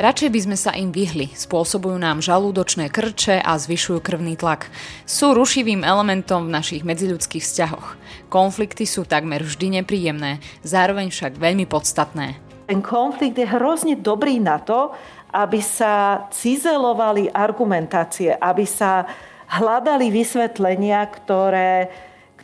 Radšej by sme sa im vyhli, spôsobujú nám žalúdočné krče a zvyšujú krvný tlak. Sú rušivým elementom v našich medziľudských vzťahoch. Konflikty sú takmer vždy nepríjemné, zároveň však veľmi podstatné. Ten konflikt je hrozne dobrý na to, aby sa cizelovali argumentácie, aby sa hľadali vysvetlenia, ktoré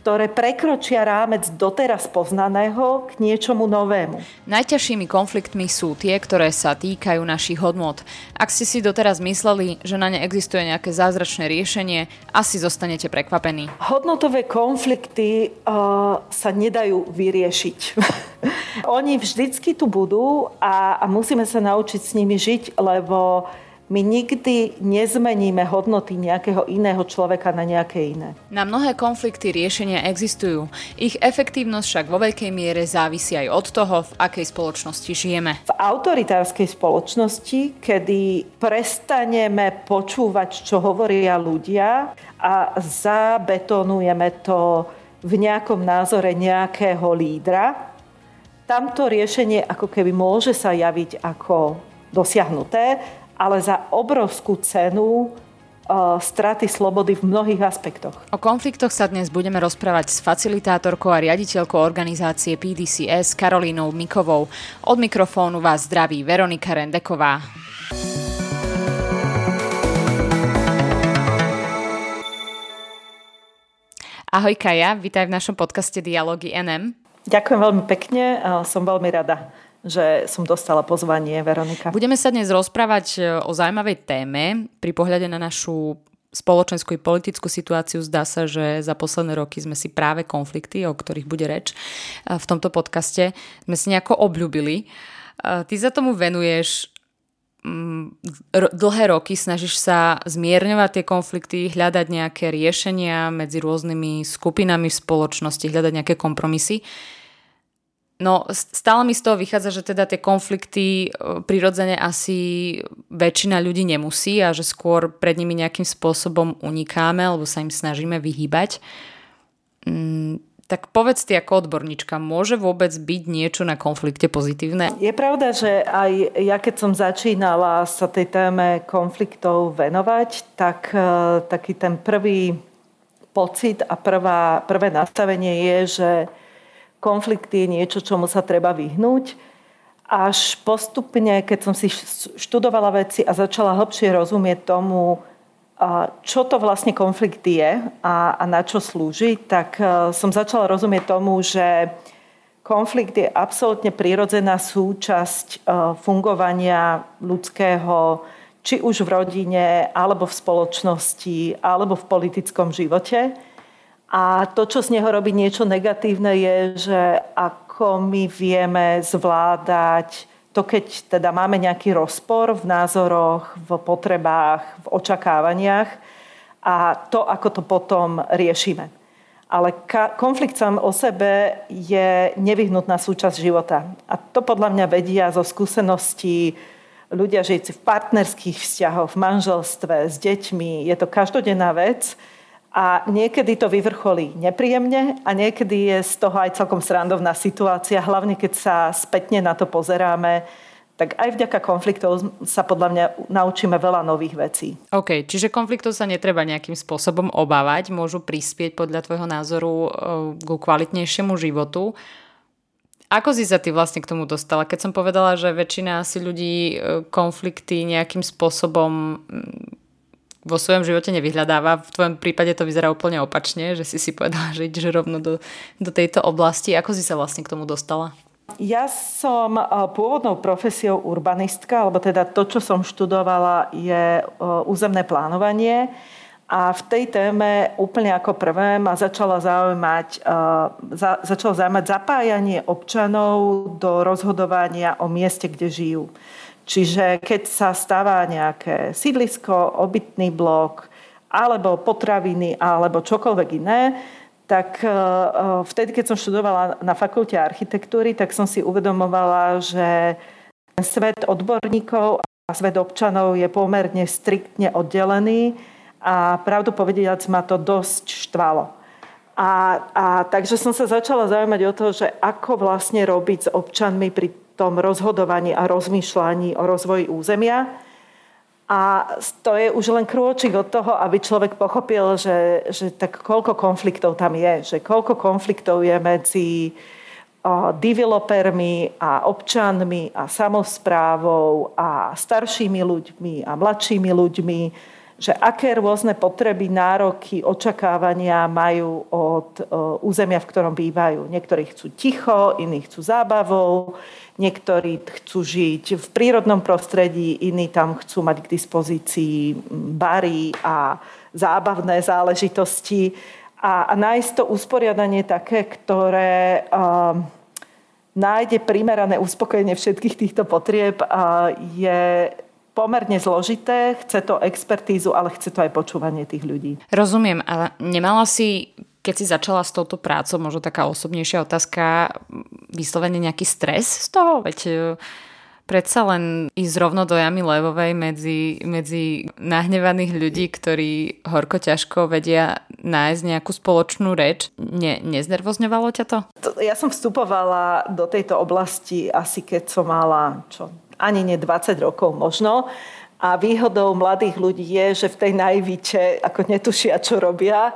ktoré prekročia rámec doteraz poznaného k niečomu novému. Najťažšími konfliktmi sú tie, ktoré sa týkajú našich hodnot. Ak ste si doteraz mysleli, že na ne existuje nejaké zázračné riešenie, asi zostanete prekvapení. Hodnotové konflikty uh, sa nedajú vyriešiť. Oni vždycky tu budú a, a musíme sa naučiť s nimi žiť, lebo my nikdy nezmeníme hodnoty nejakého iného človeka na nejaké iné. Na mnohé konflikty riešenia existujú. Ich efektívnosť však vo veľkej miere závisí aj od toho, v akej spoločnosti žijeme. V autoritárskej spoločnosti, kedy prestaneme počúvať, čo hovoria ľudia a zabetonujeme to v nejakom názore nejakého lídra, tamto riešenie ako keby môže sa javiť ako dosiahnuté, ale za obrovskú cenu uh, straty slobody v mnohých aspektoch. O konfliktoch sa dnes budeme rozprávať s facilitátorkou a riaditeľkou organizácie PDCS Karolínou Mikovou. Od mikrofónu vás zdraví Veronika Rendeková. Ahoj Kaja, vítaj v našom podcaste Dialógy NM. Ďakujem veľmi pekne, som veľmi rada že som dostala pozvanie, Veronika. Budeme sa dnes rozprávať e, o zaujímavej téme. Pri pohľade na našu spoločenskú i politickú situáciu zdá sa, že za posledné roky sme si práve konflikty, o ktorých bude reč e, v tomto podcaste, sme si nejako obľúbili. E, ty za tomu venuješ mm, dlhé roky snažíš sa zmierňovať tie konflikty, hľadať nejaké riešenia medzi rôznymi skupinami v spoločnosti, hľadať nejaké kompromisy. No stále mi z toho vychádza, že teda tie konflikty e, prirodzene asi väčšina ľudí nemusí a že skôr pred nimi nejakým spôsobom unikáme alebo sa im snažíme vyhýbať. Mm, tak povedz ty ako odborníčka, môže vôbec byť niečo na konflikte pozitívne? Je pravda, že aj ja keď som začínala sa tej téme konfliktov venovať, tak e, taký ten prvý pocit a prvá, prvé nastavenie je, že konflikt je niečo, čomu sa treba vyhnúť. Až postupne, keď som si študovala veci a začala hlbšie rozumieť tomu, čo to vlastne konflikt je a, na čo slúži, tak som začala rozumieť tomu, že konflikt je absolútne prirodzená súčasť fungovania ľudského, či už v rodine, alebo v spoločnosti, alebo v politickom živote. A to, čo z neho robí niečo negatívne, je, že ako my vieme zvládať to, keď teda máme nejaký rozpor v názoroch, v potrebách, v očakávaniach a to, ako to potom riešime. Ale konflikt sám o sebe je nevyhnutná súčasť života. A to podľa mňa vedia zo skúseností ľudia žijúci v partnerských vzťahoch, v manželstve, s deťmi. Je to každodenná vec a niekedy to vyvrcholí nepríjemne a niekedy je z toho aj celkom srandovná situácia, hlavne keď sa spätne na to pozeráme tak aj vďaka konfliktov sa podľa mňa naučíme veľa nových vecí. OK, čiže konfliktov sa netreba nejakým spôsobom obávať, môžu prispieť podľa tvojho názoru eh, ku kvalitnejšiemu životu. Ako si sa ty vlastne k tomu dostala? Keď som povedala, že väčšina asi ľudí eh, konflikty nejakým spôsobom mm, vo svojom živote nevyhľadáva. V tvojom prípade to vyzerá úplne opačne, že si si povedala, že ideš rovno do, do tejto oblasti. Ako si sa vlastne k tomu dostala? Ja som eh, pôvodnou profesiou urbanistka, alebo teda to, čo som študovala, je eh, územné plánovanie. A v tej téme úplne ako prvé ma začala zaujímať, eh, za, začalo zaujímať zapájanie občanov do rozhodovania o mieste, kde žijú. Čiže keď sa stáva nejaké sídlisko, obytný blok, alebo potraviny, alebo čokoľvek iné, tak e, e, vtedy, keď som študovala na fakulte architektúry, tak som si uvedomovala, že svet odborníkov a svet občanov je pomerne striktne oddelený a pravdu povediac ma to dosť štvalo. A, a takže som sa začala zaujímať o to, že ako vlastne robiť s občanmi pri tom rozhodovaní a rozmýšľaní o rozvoji územia. A to je už len krôčik od toho, aby človek pochopil, že, že tak koľko konfliktov tam je. Že koľko konfliktov je medzi developermi a občanmi a samozprávou a staršími ľuďmi a mladšími ľuďmi, že aké rôzne potreby, nároky, očakávania majú od územia, v ktorom bývajú. Niektorí chcú ticho, iní chcú zábavou, niektorí chcú žiť v prírodnom prostredí, iní tam chcú mať k dispozícii bary a zábavné záležitosti a, nájsť to usporiadanie také, ktoré uh, nájde primerané uspokojenie všetkých týchto potrieb, uh, je pomerne zložité, chce to expertízu, ale chce to aj počúvanie tých ľudí. Rozumiem, ale nemala si keď si začala s touto prácou, možno taká osobnejšia otázka, vyslovene nejaký stres z toho? Veď e, predsa len ísť rovno do jamy levovej medzi, medzi nahnevaných ľudí, ktorí horko ťažko vedia nájsť nejakú spoločnú reč. Ne, neznervozňovalo ťa to? Ja som vstupovala do tejto oblasti asi keď som mala čo, ani nie 20 rokov možno. A výhodou mladých ľudí je, že v tej najvíče ako netušia, čo robia.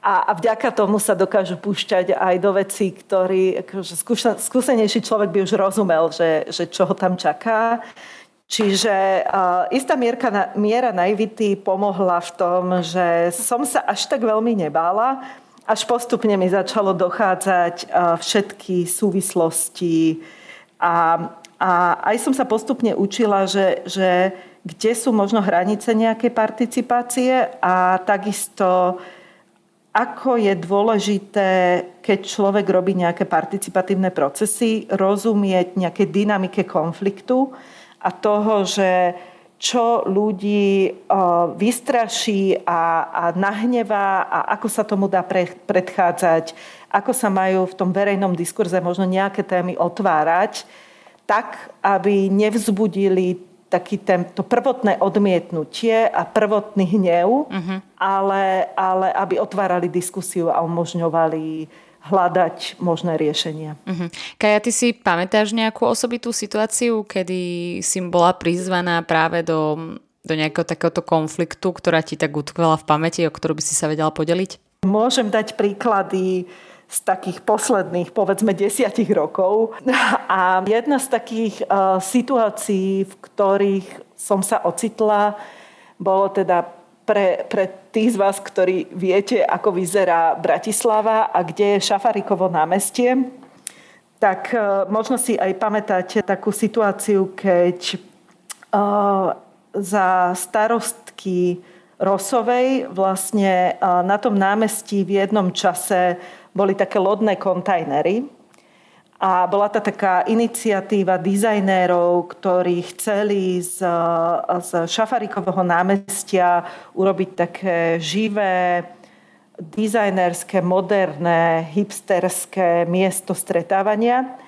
A, a vďaka tomu sa dokážu púšťať aj do vecí, ktorý akože skúsenejší človek by už rozumel, že, že čo ho tam čaká. Čiže uh, istá mierka, miera naivity pomohla v tom, že som sa až tak veľmi nebála, až postupne mi začalo dochádzať uh, všetky súvislosti a a aj som sa postupne učila, že, že kde sú možno hranice nejakej participácie a takisto ako je dôležité, keď človek robí nejaké participatívne procesy, rozumieť nejaké dynamike konfliktu a toho, že čo ľudí vystraší a, a nahnevá a ako sa tomu dá predchádzať, ako sa majú v tom verejnom diskurze možno nejaké témy otvárať tak, aby nevzbudili taký ten, to prvotné odmietnutie a prvotný hnev, uh-huh. ale, ale aby otvárali diskusiu a umožňovali hľadať možné riešenia. Uh-huh. Kaja, ty si pamätáš nejakú osobitú situáciu, kedy si bola prizvaná práve do, do nejakého takéhoto konfliktu, ktorá ti tak utkvela v pamäti, o ktorú by si sa vedela podeliť? Môžem dať príklady z takých posledných, povedzme, desiatich rokov. A jedna z takých uh, situácií, v ktorých som sa ocitla, bolo teda pre, pre tých z vás, ktorí viete, ako vyzerá Bratislava a kde je Šafarikovo námestie, tak uh, možno si aj pamätáte takú situáciu, keď uh, za starostky Rosovej vlastne na tom námestí v jednom čase boli také lodné kontajnery. A bola to taká iniciatíva dizajnérov, ktorí chceli z, z Šafarikového námestia urobiť také živé, dizajnerské, moderné, hipsterské miesto stretávania.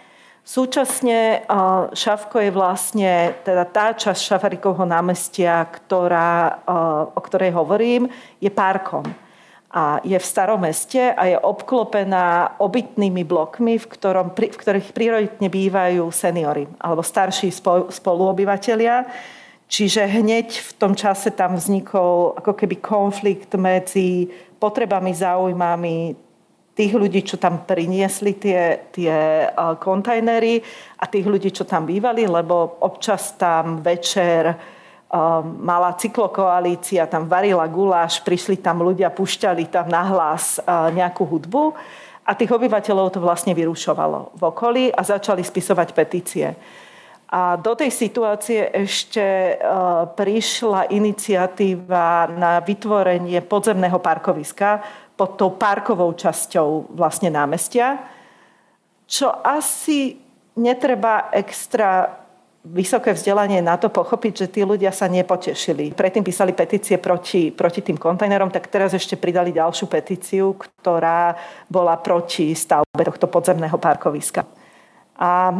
Súčasne Šafko je vlastne teda tá časť Šafarikovho námestia, ktorá, o ktorej hovorím, je parkom a je v starom meste a je obklopená obytnými blokmi, v, ktorom, v ktorých prírodne bývajú seniory alebo starší spoluobyvateľia. Čiže hneď v tom čase tam vznikol ako keby konflikt medzi potrebami, záujmami tých ľudí, čo tam priniesli tie, tie kontajnery a tých ľudí, čo tam bývali, lebo občas tam večer mala cyklokoalícia, tam varila guláš, prišli tam ľudia, pušťali tam nahlas eh, nejakú hudbu a tých obyvateľov to vlastne vyrušovalo v okolí a začali spisovať petície. A do tej situácie ešte eh, prišla iniciatíva na vytvorenie podzemného parkoviska pod tou parkovou časťou vlastne námestia, čo asi netreba extra vysoké vzdelanie na to pochopiť, že tí ľudia sa nepotešili. Predtým písali petície proti, proti tým kontajnerom, tak teraz ešte pridali ďalšiu petíciu, ktorá bola proti stavbe tohto podzemného parkoviska. A,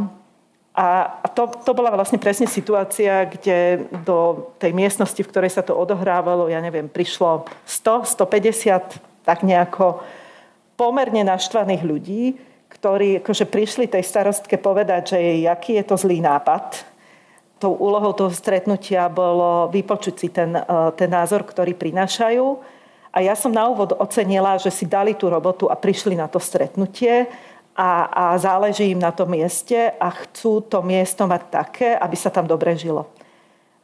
a to, to bola vlastne presne situácia, kde do tej miestnosti, v ktorej sa to odohrávalo, ja neviem, prišlo 100, 150, tak nejako pomerne naštvaných ľudí, ktorí akože prišli tej starostke povedať, že je, aký je to zlý nápad. Tou úlohou toho stretnutia bolo vypočuť si ten, e, ten názor, ktorý prinášajú. A ja som na úvod ocenila, že si dali tú robotu a prišli na to stretnutie a, a záleží im na tom mieste a chcú to miesto mať také, aby sa tam dobre žilo.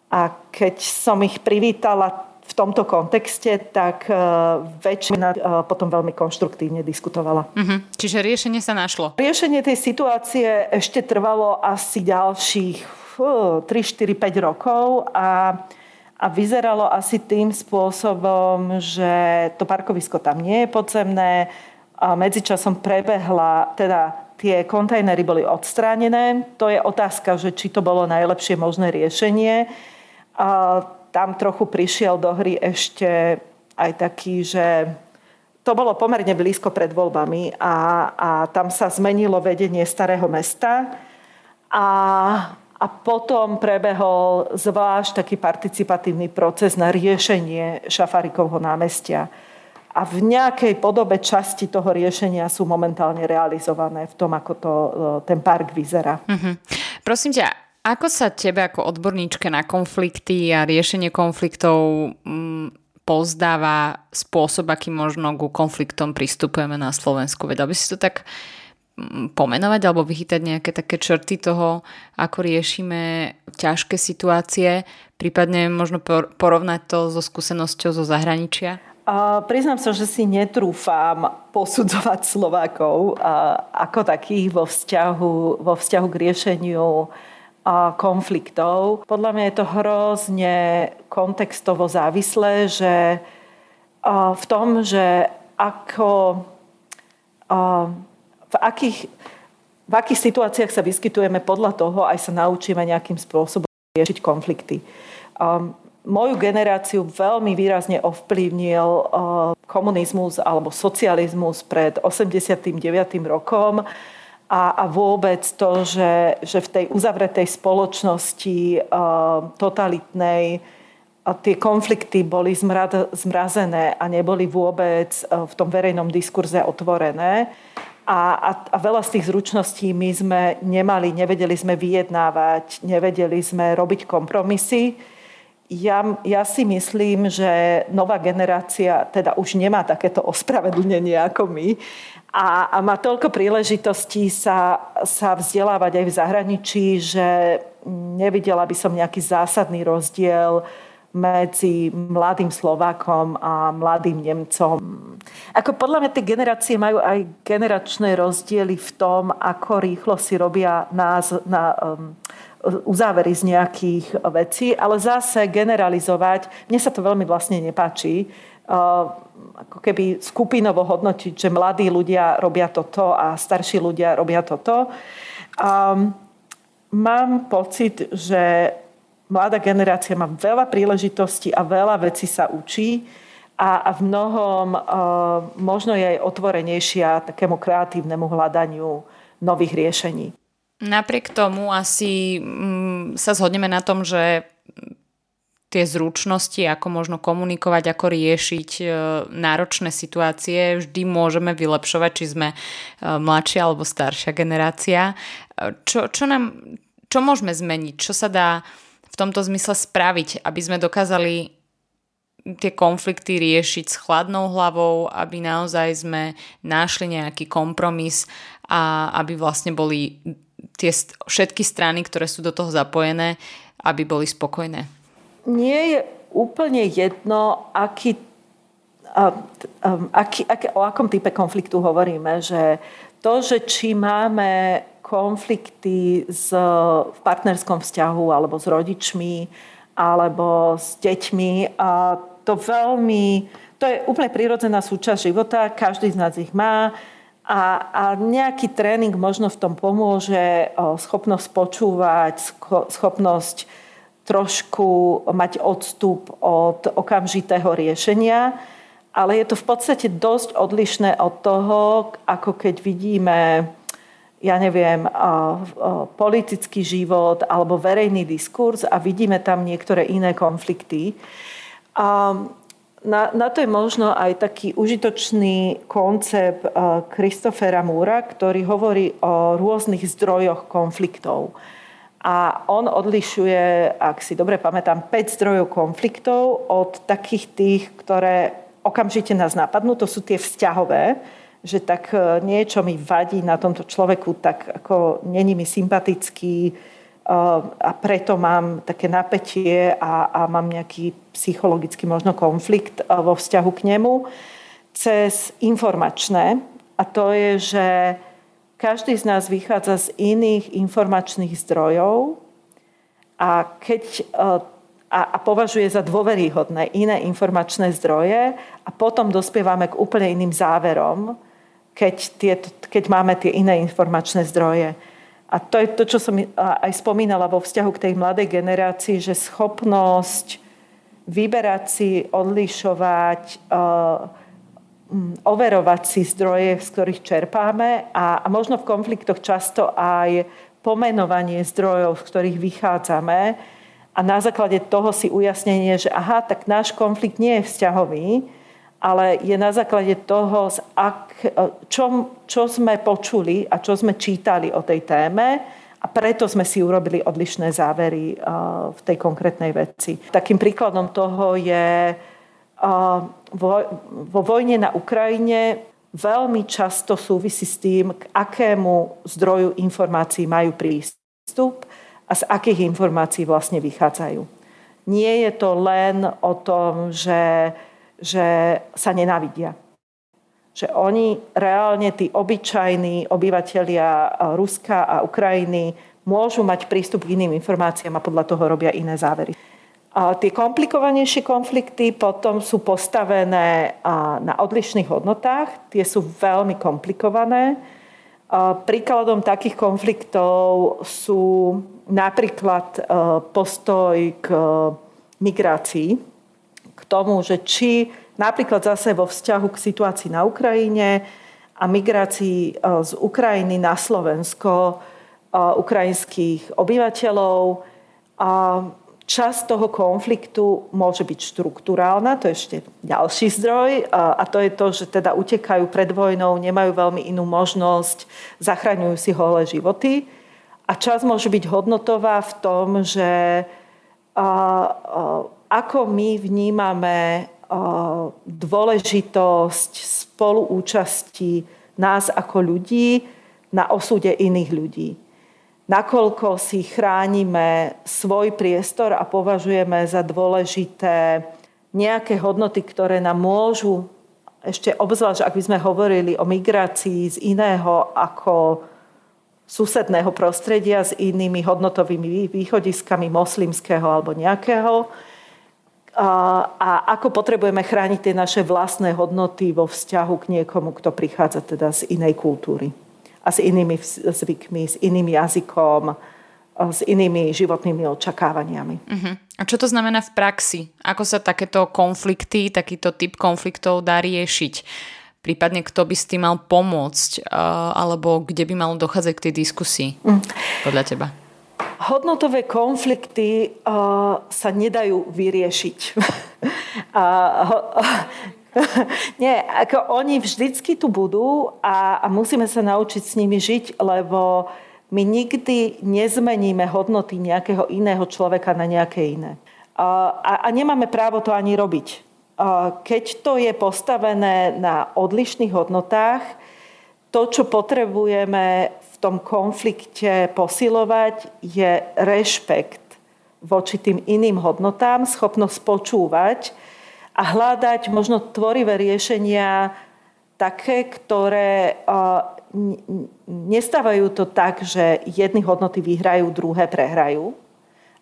A keď som ich privítala v tomto kontexte, tak uh, väčšina uh, potom veľmi konštruktívne diskutovala. Uh-huh. Čiže riešenie sa našlo? Riešenie tej situácie ešte trvalo asi ďalších uh, 3, 4, 5 rokov a, a vyzeralo asi tým spôsobom, že to parkovisko tam nie je podzemné, a medzičasom prebehla, teda tie kontajnery boli odstránené. To je otázka, že či to bolo najlepšie možné riešenie. A tam trochu prišiel do hry ešte aj taký, že to bolo pomerne blízko pred voľbami a, a tam sa zmenilo vedenie starého mesta a, a potom prebehol zvlášť taký participatívny proces na riešenie Šafarikovho námestia a v nejakej podobe časti toho riešenia sú momentálne realizované v tom, ako to, e, ten park vyzerá. Mm-hmm. Prosím ťa, ako sa tebe ako odborníčke na konflikty a riešenie konfliktov mm, pozdáva spôsob, aký možno ku konfliktom pristupujeme na Slovensku? Vedel by si to tak pomenovať alebo vychytať nejaké také črty toho, ako riešime ťažké situácie, prípadne možno porovnať to so skúsenosťou zo zahraničia? A priznám sa, že si netrúfam posudzovať Slovákov ako takých vo vzťahu, vo vzťahu k riešeniu konfliktov. Podľa mňa je to hrozne kontextovo závislé, že v tom, že ako, v akých, v akých situáciách sa vyskytujeme, podľa toho aj sa naučíme nejakým spôsobom riešiť konflikty moju generáciu veľmi výrazne ovplyvnil eh, komunizmus alebo socializmus pred 89. rokom a, a vôbec to, že, že v tej uzavretej spoločnosti eh, totalitnej a tie konflikty boli zmrazené a neboli vôbec eh, v tom verejnom diskurze otvorené. A, a, a veľa z tých zručností my sme nemali, nevedeli sme vyjednávať, nevedeli sme robiť kompromisy. Ja, ja si myslím, že nová generácia teda už nemá takéto ospravedlnenie ako my. A, a má toľko príležitostí sa, sa vzdelávať aj v zahraničí, že nevidela by som nejaký zásadný rozdiel medzi mladým Slovákom a mladým Nemcom. Ako podľa mňa tie generácie majú aj generačné rozdiely v tom, ako rýchlo si robia nás, na, um, uzávery z nejakých vecí, ale zase generalizovať, mne sa to veľmi vlastne nepáči, uh, ako keby skupinovo hodnotiť, že mladí ľudia robia toto a starší ľudia robia toto. Um, mám pocit, že mladá generácia má veľa príležitostí a veľa vecí sa učí a, v mnohom uh, možno je aj otvorenejšia takému kreatívnemu hľadaniu nových riešení. Napriek tomu asi mm, sa zhodneme na tom, že tie zručnosti, ako možno komunikovať, ako riešiť e, náročné situácie, vždy môžeme vylepšovať, či sme e, mladšia alebo staršia generácia. Čo, čo, nám, čo môžeme zmeniť? Čo sa dá v tomto zmysle spraviť, aby sme dokázali tie konflikty riešiť s chladnou hlavou, aby naozaj sme našli nejaký kompromis a aby vlastne boli tie všetky strany, ktoré sú do toho zapojené, aby boli spokojné? Nie je úplne jedno, aký, aký, aký, o akom type konfliktu hovoríme. Že to, že či máme konflikty s, v partnerskom vzťahu alebo s rodičmi alebo s deťmi, a to veľmi, to je úplne prirodzená súčasť života, každý z nás ich má. A, a nejaký tréning možno v tom pomôže, schopnosť počúvať, schopnosť trošku mať odstup od okamžitého riešenia, ale je to v podstate dosť odlišné od toho, ako keď vidíme, ja neviem, politický život alebo verejný diskurs a vidíme tam niektoré iné konflikty. na, na to je možno aj taký užitočný koncept Christophera Múra, ktorý hovorí o rôznych zdrojoch konfliktov. A on odlišuje, ak si dobre pamätám, 5 zdrojov konfliktov od takých tých, ktoré okamžite nás napadnú. To sú tie vzťahové, že tak e, niečo mi vadí na tomto človeku, tak ako není mi sympatický, a preto mám také napätie a, a mám nejaký psychologický možno konflikt vo vzťahu k nemu cez informačné. A to je, že každý z nás vychádza z iných informačných zdrojov a keď a, a považuje za dôveryhodné iné informačné zdroje a potom dospievame k úplne iným záverom, keď, tieto, keď máme tie iné informačné zdroje. A to je to, čo som aj spomínala vo vzťahu k tej mladej generácii, že schopnosť vyberať si, odlišovať, mm, overovať si zdroje, z ktorých čerpáme a možno v konfliktoch často aj pomenovanie zdrojov, z ktorých vychádzame a na základe toho si ujasnenie, že aha, tak náš konflikt nie je vzťahový, ale je na základe toho, ak, čo, čo sme počuli a čo sme čítali o tej téme a preto sme si urobili odlišné závery v tej konkrétnej veci. Takým príkladom toho je vo vojne na Ukrajine veľmi často súvisí s tým, k akému zdroju informácií majú prístup a z akých informácií vlastne vychádzajú. Nie je to len o tom, že že sa nenávidia. Že oni reálne, tí obyčajní obyvateľia eh, Ruska a Ukrajiny môžu mať prístup k iným informáciám a podľa toho robia iné závery. A tie komplikovanejšie konflikty potom sú postavené na odlišných hodnotách. Tie sú veľmi komplikované. A príkladom takých konfliktov sú napríklad eh, postoj k migrácii, k tomu, že či napríklad zase vo vzťahu k situácii na Ukrajine a migrácii e, z Ukrajiny na Slovensko e, ukrajinských obyvateľov. A časť toho konfliktu môže byť štruktúrálna, to je ešte ďalší zdroj, a to je to, že teda utekajú pred vojnou, nemajú veľmi inú možnosť, zachraňujú si holé životy. A časť môže byť hodnotová v tom, že ako my vnímame dôležitosť spoluúčasti nás ako ľudí na osude iných ľudí. Nakoľko si chránime svoj priestor a považujeme za dôležité nejaké hodnoty, ktoré nám môžu, ešte obzvlášť, ak by sme hovorili o migrácii z iného ako susedného prostredia s inými hodnotovými východiskami moslimského alebo nejakého, a ako potrebujeme chrániť tie naše vlastné hodnoty vo vzťahu k niekomu, kto prichádza teda z inej kultúry a s inými zvykmi, s iným jazykom, s inými životnými očakávaniami. Uh-huh. A čo to znamená v praxi? Ako sa takéto konflikty, takýto typ konfliktov dá riešiť? Prípadne kto by s tým mal pomôcť? Alebo kde by malo dochádzať k tej diskusii? Uh. Podľa teba? Hodnotové konflikty uh, sa nedajú vyriešiť. a, ho, nie, ako oni vždycky tu budú a, a musíme sa naučiť s nimi žiť, lebo my nikdy nezmeníme hodnoty nejakého iného človeka na nejaké iné. A, a nemáme právo to ani robiť. Keď to je postavené na odlišných hodnotách, to, čo potrebujeme tom konflikte posilovať, je rešpekt voči tým iným hodnotám, schopnosť počúvať a hľadať možno tvorivé riešenia také, ktoré nestávajú to tak, že jedny hodnoty vyhrajú, druhé prehrajú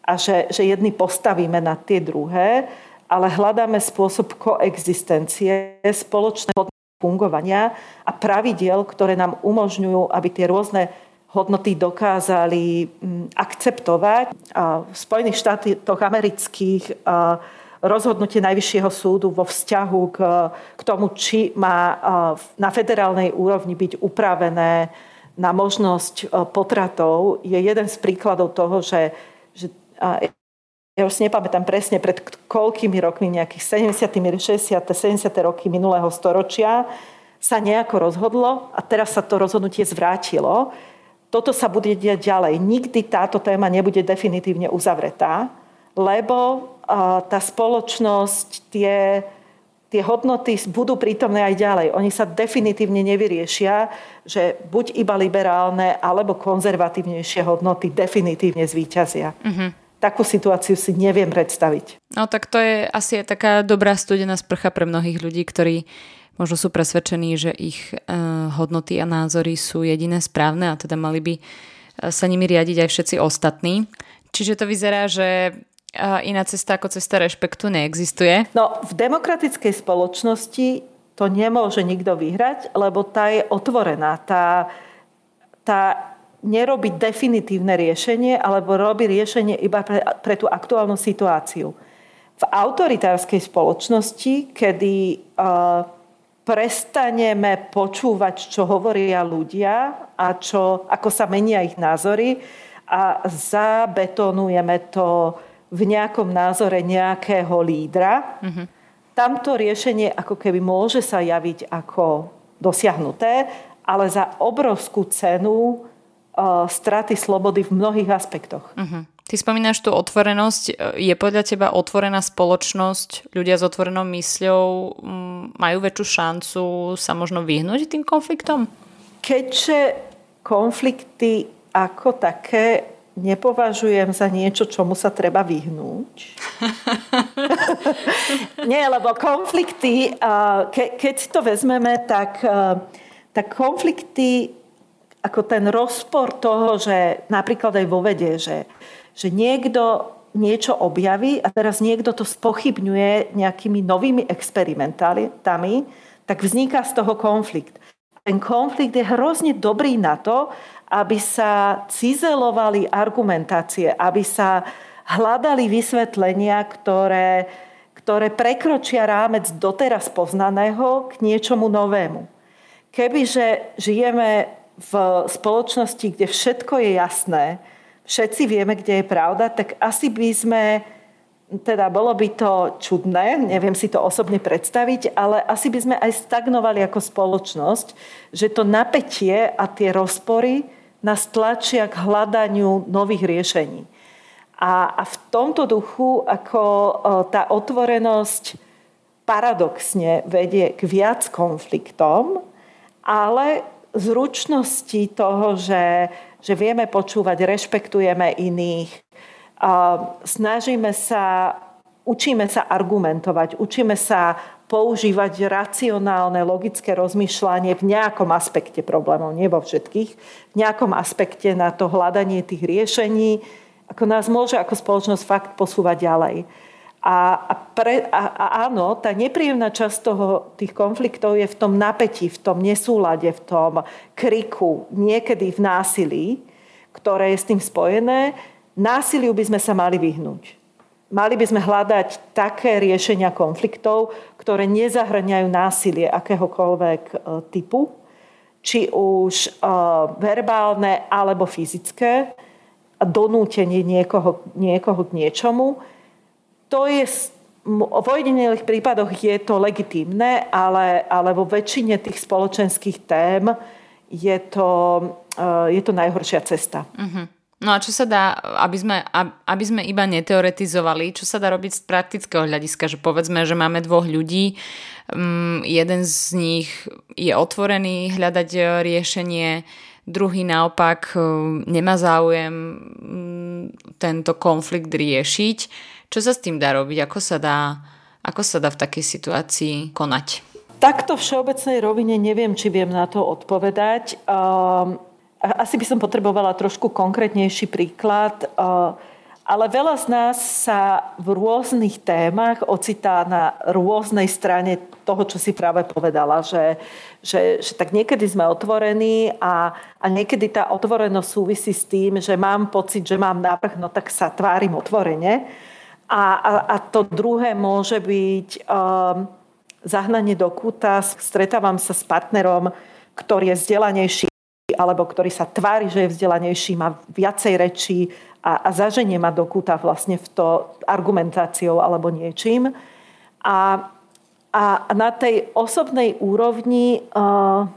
a že, že jedny postavíme na tie druhé, ale hľadáme spôsob koexistencie, spoločné hodnoty fungovania a pravidiel, ktoré nám umožňujú, aby tie rôzne hodnoty dokázali mm, akceptovať. V Spojených štátoch amerických rozhodnutie Najvyššieho súdu vo vzťahu k, k tomu, či má na federálnej úrovni byť upravené na možnosť potratov, je jeden z príkladov toho, že, že ja už si nepamätám presne pred koľkými rokmi, nejakých 70. 60. 70. roky minulého storočia, sa nejako rozhodlo a teraz sa to rozhodnutie zvrátilo. Toto sa bude diať ďalej. Nikdy táto téma nebude definitívne uzavretá, lebo tá spoločnosť, tie, tie hodnoty budú prítomné aj ďalej. Oni sa definitívne nevyriešia, že buď iba liberálne alebo konzervatívnejšie hodnoty definitívne zvíťazia. Uh-huh takú situáciu si neviem predstaviť. No tak to je asi taká dobrá studená sprcha pre mnohých ľudí, ktorí možno sú presvedčení, že ich uh, hodnoty a názory sú jediné správne a teda mali by uh, sa nimi riadiť aj všetci ostatní. Čiže to vyzerá, že uh, iná cesta ako cesta rešpektu neexistuje. No, v demokratickej spoločnosti to nemôže nikto vyhrať, lebo tá je otvorená. Tá, tá nerobí definitívne riešenie, alebo robí riešenie iba pre, pre tú aktuálnu situáciu. V autoritárskej spoločnosti, kedy uh, prestaneme počúvať, čo hovoria ľudia a čo, ako sa menia ich názory a zabetonujeme to v nejakom názore nejakého lídra, mm-hmm. tamto riešenie ako keby môže sa javiť ako dosiahnuté, ale za obrovskú cenu straty slobody v mnohých aspektoch. Uh-huh. Ty spomínaš tú otvorenosť. Je podľa teba otvorená spoločnosť, ľudia s otvorenou mysľou mm, majú väčšiu šancu sa možno vyhnúť tým konfliktom? Keďže konflikty ako také nepovažujem za niečo, čomu sa treba vyhnúť. Nie, lebo konflikty, keď si to vezmeme, tak, tak konflikty ako ten rozpor toho, že napríklad aj vo vede, že, že niekto niečo objaví a teraz niekto to spochybňuje nejakými novými experimentami, tak vzniká z toho konflikt. Ten konflikt je hrozne dobrý na to, aby sa cizelovali argumentácie, aby sa hľadali vysvetlenia, ktoré, ktoré prekročia rámec doteraz poznaného k niečomu novému. Kebyže žijeme v spoločnosti, kde všetko je jasné, všetci vieme, kde je pravda, tak asi by sme, teda bolo by to čudné, neviem si to osobne predstaviť, ale asi by sme aj stagnovali ako spoločnosť, že to napätie a tie rozpory nás tlačia k hľadaniu nových riešení. A, a v tomto duchu, ako tá otvorenosť paradoxne vedie k viac konfliktom, ale zručnosti toho, že, že vieme počúvať, rešpektujeme iných, snažíme sa, učíme sa argumentovať, učíme sa používať racionálne, logické rozmýšľanie v nejakom aspekte problémov, nie vo všetkých, v nejakom aspekte na to hľadanie tých riešení, ako nás môže ako spoločnosť fakt posúvať ďalej. A, pre, a, a áno, tá nepríjemná časť toho, tých konfliktov je v tom napätí, v tom nesúlade, v tom kriku, niekedy v násilí, ktoré je s tým spojené. Násiliu by sme sa mali vyhnúť. Mali by sme hľadať také riešenia konfliktov, ktoré nezahrňajú násilie akéhokoľvek e, typu, či už e, verbálne alebo fyzické, donútenie niekoho, niekoho k niečomu, to je v ojedinelých prípadoch je to legitímne, ale, ale vo väčšine tých spoločenských tém je to, eh, je to najhoršia cesta. Uh-huh. No a čo sa dá, aby sme, aby sme iba neteoretizovali, čo sa dá robiť z praktického hľadiska, že povedzme, že máme dvoch ľudí, um, jeden z nich je otvorený hľadať eh, riešenie, druhý naopak um, nemá záujem um, tento konflikt riešiť čo sa s tým dá robiť? Ako sa dá, ako sa dá v takej situácii konať? Takto všeobecnej rovine neviem, či viem na to odpovedať. Um, asi by som potrebovala trošku konkrétnejší príklad. Uh, ale veľa z nás sa v rôznych témach ocitá na rôznej strane toho, čo si práve povedala, že, že, že tak niekedy sme otvorení a, a niekedy tá otvorenosť súvisí s tým, že mám pocit, že mám návrh, no tak sa tvárim otvorene. A, a, a to druhé môže byť um, zahnanie do kúta. Stretávam sa s partnerom, ktorý je vzdelanejší alebo ktorý sa tvári, že je vzdelanejší, má viacej rečí a, a zaženie ma do kúta vlastne v to argumentáciou alebo niečím. A, a na tej osobnej úrovni uh,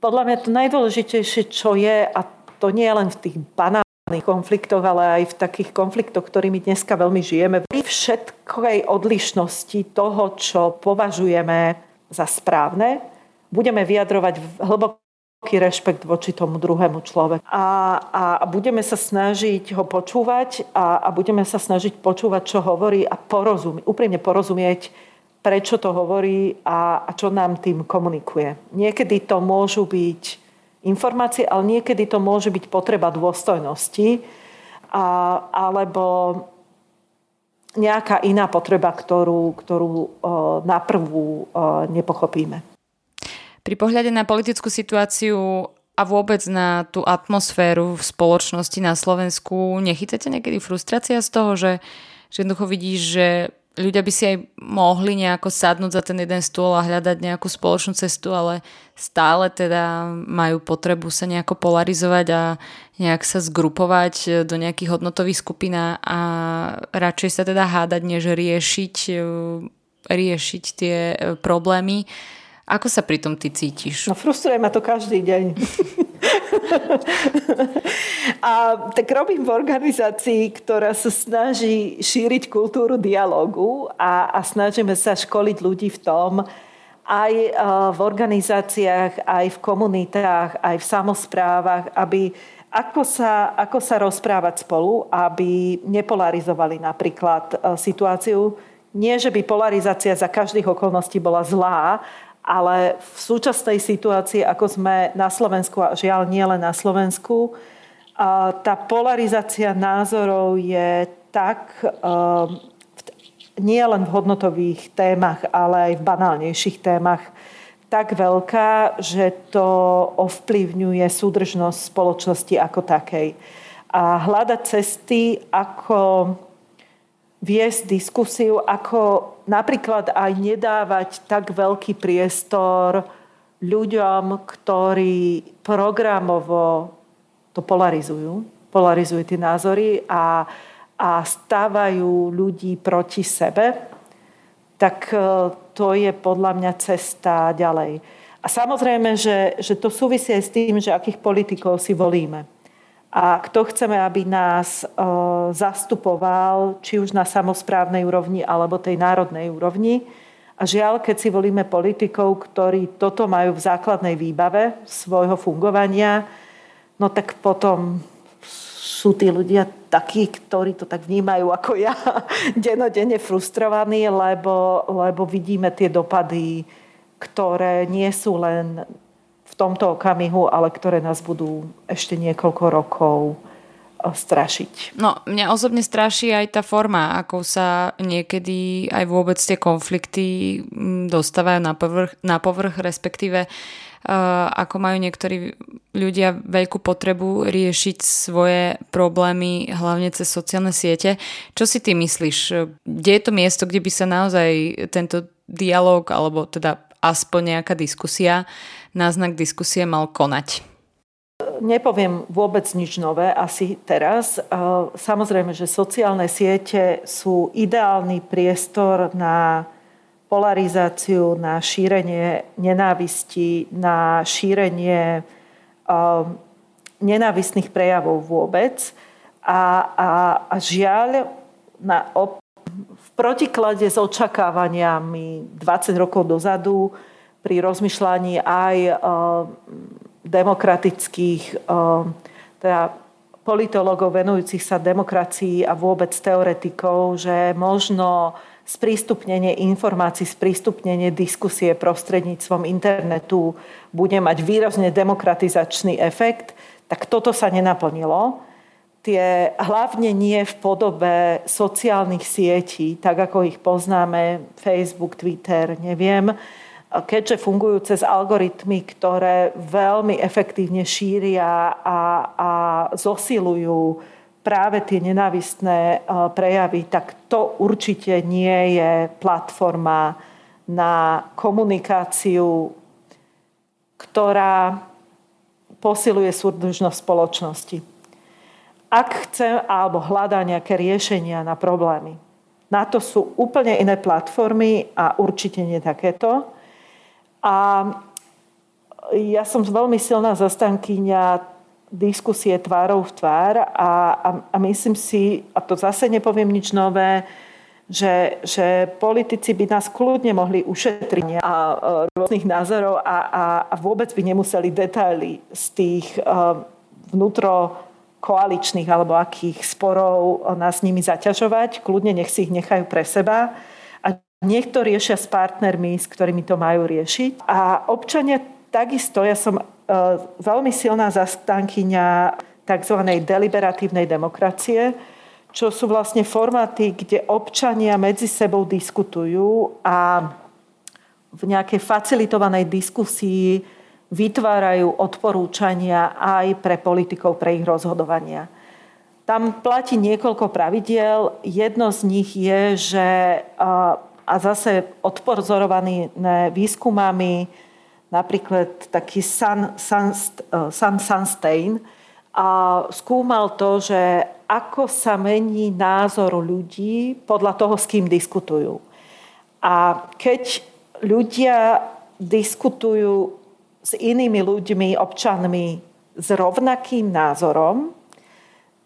podľa mňa to najdôležitejšie, čo je, a to nie je len v tých banálnych konfliktoch, ale aj v takých konfliktoch, ktorými dneska veľmi žijeme, pri všetkej odlišnosti toho, čo považujeme za správne, budeme vyjadrovať hlboký rešpekt voči tomu druhému človeku. A, a budeme sa snažiť ho počúvať a, a budeme sa snažiť počúvať, čo hovorí a porozumieť, úprimne porozumieť, prečo to hovorí a, a čo nám tým komunikuje. Niekedy to môžu byť informácie, ale niekedy to môže byť potreba dôstojnosti a, alebo nejaká iná potreba, ktorú, ktorú o, na prvú o, nepochopíme. Pri pohľade na politickú situáciu a vôbec na tú atmosféru v spoločnosti na Slovensku nechytáte niekedy frustrácia z toho, že, že jednoducho vidíš, že ľudia by si aj mohli nejako sadnúť za ten jeden stôl a hľadať nejakú spoločnú cestu, ale stále teda majú potrebu sa nejako polarizovať a nejak sa zgrupovať do nejakých hodnotových skupín a radšej sa teda hádať, než riešiť, riešiť tie problémy. Ako sa pri tom ty cítiš? No frustruje ma to každý deň. a tak robím v organizácii, ktorá sa snaží šíriť kultúru dialogu a, a snažíme sa školiť ľudí v tom, aj e, v organizáciách, aj v komunitách, aj v samozprávach, aby ako sa, ako sa rozprávať spolu, aby nepolarizovali napríklad e, situáciu. Nie, že by polarizácia za každých okolností bola zlá, ale v súčasnej situácii, ako sme na Slovensku, a žiaľ nie len na Slovensku, tá polarizácia názorov je tak nie len v hodnotových témach, ale aj v banálnejších témach tak veľká, že to ovplyvňuje súdržnosť spoločnosti ako takej. A hľadať cesty, ako viesť diskusiu, ako napríklad aj nedávať tak veľký priestor ľuďom, ktorí programovo to polarizujú, polarizujú tie názory a, a stávajú ľudí proti sebe, tak e, to je podľa mňa cesta ďalej. A samozrejme, že, že to súvisí s tým, že akých politikov si volíme a kto chceme, aby nás e, zastupoval, či už na samozprávnej úrovni alebo tej národnej úrovni. A žiaľ, keď si volíme politikov, ktorí toto majú v základnej výbave svojho fungovania, no tak potom sú tí ľudia takí, ktorí to tak vnímajú ako ja, denodenne frustrovaní, lebo, lebo vidíme tie dopady, ktoré nie sú len tomto okamihu, ale ktoré nás budú ešte niekoľko rokov eh, strašiť. No, mňa osobne straší aj tá forma, ako sa niekedy aj vôbec tie konflikty dostávajú na povrch, na povrch respektíve uh, ako majú niektorí ľudia veľkú potrebu riešiť svoje problémy hlavne cez sociálne siete. Čo si ty myslíš? Kde je to miesto, kde by sa naozaj tento dialog alebo teda aspoň nejaká diskusia, náznak diskusie mal konať? Nepoviem vôbec nič nové asi teraz. Samozrejme, že sociálne siete sú ideálny priestor na polarizáciu, na šírenie nenávisti, na šírenie nenávistných prejavov vôbec. A, a, a žiaľ, na, v protiklade s očakávaniami 20 rokov dozadu pri rozmýšľaní aj eh, demokratických eh, teda politologov venujúcich sa demokracii a vôbec teoretikov, že možno sprístupnenie informácií, sprístupnenie diskusie prostredníctvom internetu bude mať výrazne demokratizačný efekt, tak toto sa nenaplnilo. Tie hlavne nie v podobe sociálnych sietí, tak ako ich poznáme, Facebook, Twitter, neviem, keďže fungujú cez algoritmy, ktoré veľmi efektívne šíria a, a zosilujú práve tie nenávistné e, prejavy, tak to určite nie je platforma na komunikáciu, ktorá posiluje súdržnosť spoločnosti. Ak chce alebo hľadá nejaké riešenia na problémy, na to sú úplne iné platformy a určite nie takéto. A ja som veľmi silná zastankyňa diskusie tvárov v tvár a, a, a myslím si, a to zase nepoviem nič nové, že, že politici by nás kľudne mohli ušetriť a, rôznych názorov a, a, a vôbec by nemuseli detaily z tých uh, vnútro koaličných alebo akých sporov nás nimi zaťažovať. Kľudne nech si ich nechajú pre seba a nech to riešia s partnermi, s ktorými to majú riešiť. A občania takisto, ja som uh, veľmi silná zastankyňa tzv. deliberatívnej demokracie, čo sú vlastne formáty, kde občania medzi sebou diskutujú a v nejakej facilitovanej diskusii vytvárajú odporúčania aj pre politikov, pre ich rozhodovania. Tam platí niekoľko pravidiel. Jedno z nich je, že a zase odporzorovaný výskumami, napríklad taký San, San, San Sunstein, a skúmal to, že ako sa mení názor ľudí podľa toho, s kým diskutujú. A keď ľudia diskutujú s inými ľuďmi, občanmi s rovnakým názorom,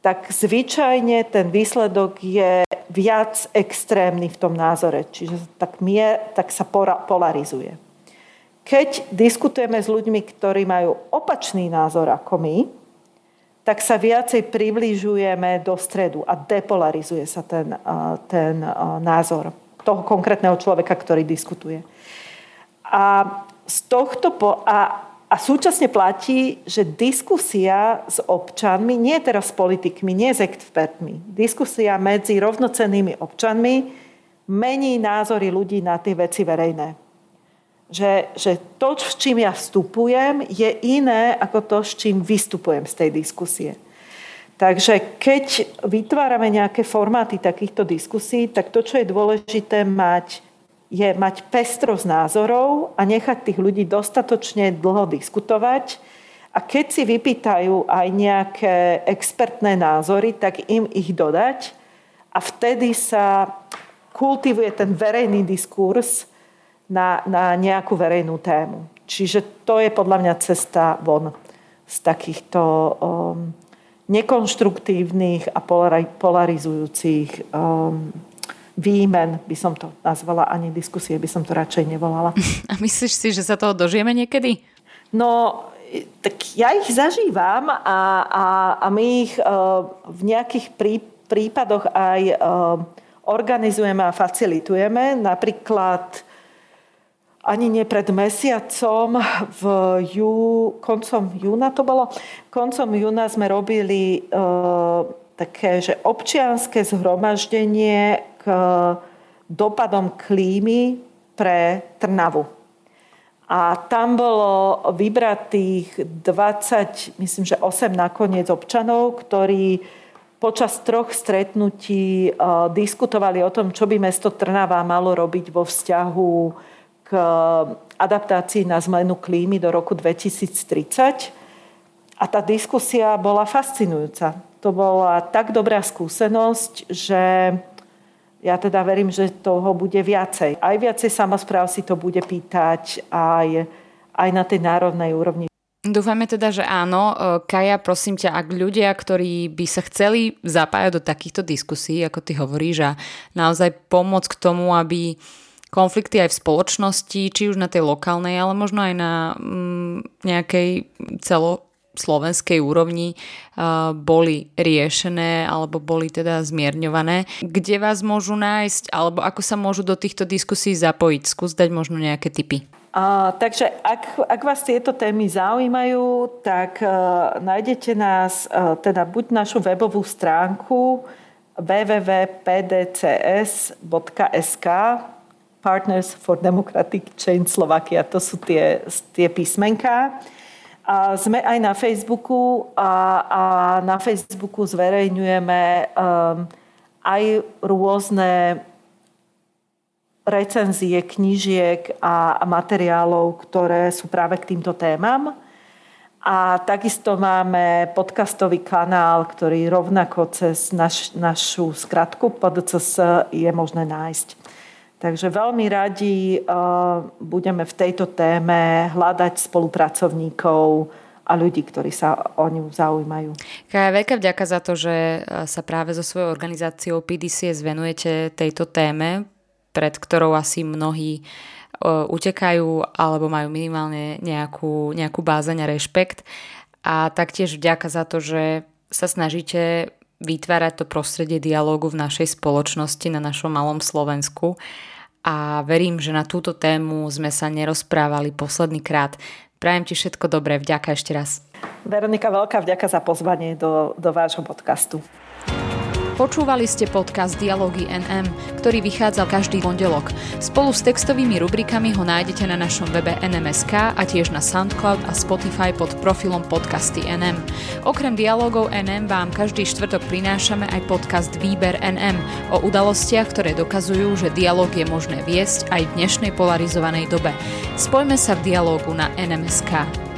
tak zvyčajne ten výsledok je viac extrémny v tom názore. Čiže tak, mier, tak sa polarizuje. Keď diskutujeme s ľuďmi, ktorí majú opačný názor ako my, tak sa viacej približujeme do stredu a depolarizuje sa ten, ten názor toho konkrétneho človeka, ktorý diskutuje. A, z tohto po, a, a súčasne platí, že diskusia s občanmi, nie teraz s politikmi, nie s expertmi, diskusia medzi rovnocennými občanmi mení názory ľudí na tie veci verejné že, že to, s čím ja vstupujem, je iné ako to, s čím vystupujem z tej diskusie. Takže keď vytvárame nejaké formáty takýchto diskusí, tak to, čo je dôležité mať, je mať pestrosť názorov a nechať tých ľudí dostatočne dlho diskutovať. A keď si vypýtajú aj nejaké expertné názory, tak im ich dodať. A vtedy sa kultivuje ten verejný diskurs, na, na nejakú verejnú tému. Čiže to je podľa mňa cesta von z takýchto um, nekonštruktívnych a polarizujúcich um, výmen, by som to nazvala, ani diskusie by som to radšej nevolala. A myslíš si, že sa toho dožijeme niekedy? No, tak ja ich zažívam a, a, a my ich uh, v nejakých prí, prípadoch aj uh, organizujeme a facilitujeme. Napríklad ani nie pred mesiacom, v jú, koncom júna to bolo, koncom júna sme robili e, také, že občianské zhromaždenie k dopadom klímy pre Trnavu. A tam bolo vybratých 20, myslím, že 8 nakoniec občanov, ktorí počas troch stretnutí uh, diskutovali o tom, čo by mesto Trnava malo robiť vo vzťahu k adaptácii na zmenu klímy do roku 2030. A tá diskusia bola fascinujúca. To bola tak dobrá skúsenosť, že ja teda verím, že toho bude viacej. Aj viacej samozpráv si to bude pýtať, aj, aj na tej národnej úrovni. Dúfame teda, že áno. Kaja, prosím ťa, ak ľudia, ktorí by sa chceli zapájať do takýchto diskusí, ako ty hovoríš, a naozaj pomôcť k tomu, aby konflikty aj v spoločnosti, či už na tej lokálnej, ale možno aj na mm, nejakej celo slovenskej úrovni uh, boli riešené alebo boli teda zmierňované. Kde vás môžu nájsť alebo ako sa môžu do týchto diskusí zapojiť? Skús dať možno nejaké tipy. Uh, takže ak, ak vás tieto témy zaujímajú, tak uh, nájdete nás, uh, teda buď našu webovú stránku www.pdcs.sk Partners for Democratic Change Slovakia. To sú tie, tie písmenká. A sme aj na Facebooku a, a na Facebooku zverejňujeme um, aj rôzne recenzie knížiek a, a materiálov, ktoré sú práve k týmto témam. A takisto máme podcastový kanál, ktorý rovnako cez naš, našu skratku PDCS je možné nájsť. Takže veľmi radi uh, budeme v tejto téme hľadať spolupracovníkov a ľudí, ktorí sa o ňu zaujímajú. Kaja, veľká vďaka za to, že uh, sa práve so svojou organizáciou PDCS venujete tejto téme, pred ktorou asi mnohí utekajú alebo majú minimálne nejakú, nejakú bázeň a rešpekt. A taktiež vďaka za to, že sa snažíte vytvárať to prostredie dialógu v našej spoločnosti na našom malom Slovensku. A verím, že na túto tému sme sa nerozprávali posledný krát. Prajem ti všetko dobré, vďaka ešte raz. Veronika, veľká vďaka za pozvanie do, do vášho podcastu. Počúvali ste podcast Dialógy NM, ktorý vychádzal každý pondelok. Spolu s textovými rubrikami ho nájdete na našom webe NMSK a tiež na Soundcloud a Spotify pod profilom podcasty NM. Okrem dialogov NM vám každý štvrtok prinášame aj podcast Výber NM o udalostiach, ktoré dokazujú, že dialog je možné viesť aj v dnešnej polarizovanej dobe. Spojme sa v dialógu na NMSK.